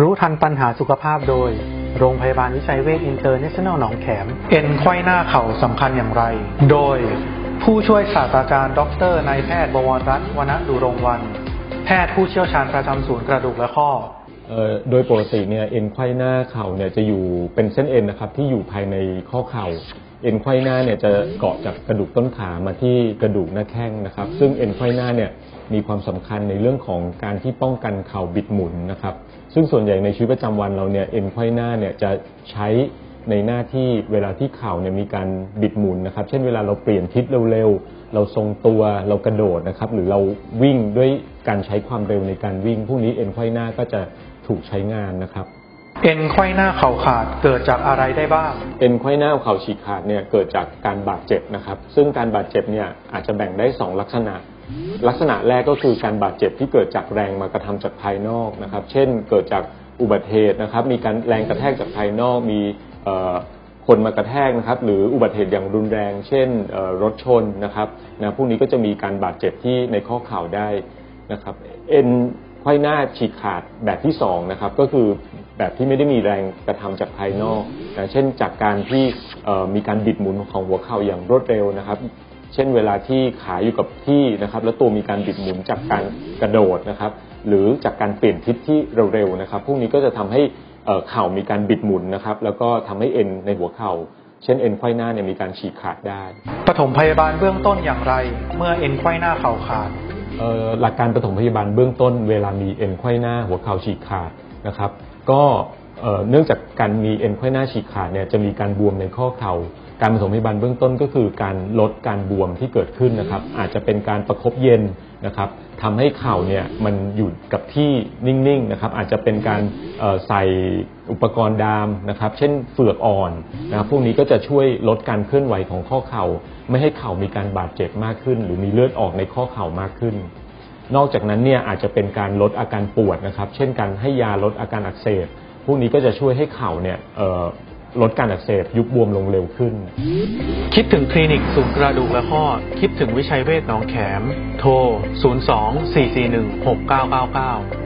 รู้ทันปัญหาสุขภาพโดย โรงพยาบาลวิชัยเวชอินเตอร์เนชั่นแนลหนองแขม เอ็นไขว้หน้าเข่าสำคัญอย่างไร โดย ผู้ช่วยศาสตราจารย์ดอกเตอร์นายแพทย์บวรรัตน์วณดุรงวัน แพทย์ผู้เชี่ยวชาญประจำศูนย์กระดูกและข้อออโดยปกติเนี่ยเอ็นไขว้หน้าเข่าเนี่ยจะอยู่เป็นเส้นเอ็นนะครับที่อยู่ภายในข้อเข่า เอ็นไขว้หน้าเนี่ยจะเกาะจากกระดูกต้นขามาที่กระดูกหน้าแข้งนะครับ ซึ่งเอ็นไขว้หน้าเนี่ยมีความสำคัญในเรื่องของการที่ป้องกันเข่าบิดหมุนนะครับ ซึ่งส่วนใหญ่ในชีวิตประจำวันเราเนี่ยเอ็นไขว้หน้าเนี่ยจะใช้ในหน้าที่เวลาที่เข่าเนี่ยมีการบิดหมุนนะครับ เช่นเวลาเราเปลี่ยนทิศเร็วๆ เราทรงตัวเรากระโดดนะครับ หรือเราวิ่งด้วยการใช้ความเร็วในการวิ่งพวกนี้เอ็นไขว้หน้าก็จะถูกใช้งานนะครับ เอ็นไขว้หน้าเข่าขาดเกิดจากอะไรได้บ้าง เอ็นไขว้หน้าเข่าฉีกขาดเนี่ยเกิดจากการบาดเจ็บนะครับ ซึ่งการบาดเจ็บเนี่ยอาจจะแบ่งได้ 2 ลักษณะ ลักษณะแรกก็คือการบาดเจ็บที่เกิดจากแรงมากระทำจากภายนอกนะครับ เช่น เกิดจากอุบัติเหตุนะครับ มีการแรงกระแทกจากภายนอก มีคนมากระแทกนะครับ หรืออุบัติเหตุอย่างรุนแรง เช่นรถชนนะครับนะพวกนี้ก็จะมีการบาดเจ็บที่ในข้อเข่าได้นะครับ เอ็นไขว้หน้าฉีกขาดแบบที่สองนะครับก็คือ แบบที่ไม่ได้มีแรงกระทำจากภายนอกนะเช่นจากการที่เอ่อมีการบิดหมุนของหัวเข่าอย่างรวดเร็วนะครับ เช่นเวลาที่ขาอยู่กับที่นะครับ แล้วตัวมีการบิดหมุนจากการกระโดดนะครับ หรือจากการเปลี่ยนทิศที่เร็วๆนะครับ พวกนี้ก็จะทำให้เอ่อเข่ามีการบิดหมุนนะครับ แล้วก็ทำให้เอ็นในหัวเข่า เช่นเอ็นไขว้หน้าเนี่ยมีการฉีกขาดได้ปฐมพยาบาลเบื้องต้นอย่างไร เมื่อเอ็นไขว้หน้าเข่าขาดเอ่อหลักการปฐมพยาบาลเบื้องต้น เวลามีเอ็นไขว้หน้าหัวเข่าฉีกขาดนะครับ ก็เนื่องจากการมีเอ็นไขว้หน้าฉีกขาดเนี่ยจะมีการบวมในข้อเข่า การปฐมพยาบาลเบื้องต้นก็คือการลดการบวมที่เกิดขึ้นนะครับ อาจจะเป็นการประคบเย็นนะครับทำให้เข่าเนี่ยมันอยู่กับที่นิ่งๆนะครับ อาจจะเป็นการใส่อุปกรณ์ดามนะครับ เช่นเฟือกอ่อนนะครับพวกนี้ก็จะช่วยลดการเคลื่อนไหวของข้อเข่า ไม่ให้เข่ามีการบาดเจ็บมากขึ้น หรือมีเลือดออกในข้อเข่ามากขึ้น นอกจากนั้นเนี่ยอาจจะเป็นการลดอาการปวดนะครับเช่นการให้ยาลดอาการอักเสบพวกนี้ก็จะช่วยให้เข่าเนี่ยเอ่อลดการอักเสบยุบบวมลงเร็วขึ้น คิดถึงคลินิกสูงกระดูกและข้อ คิดถึงวิชัยเวชหนองแขม โทร 02 441 6999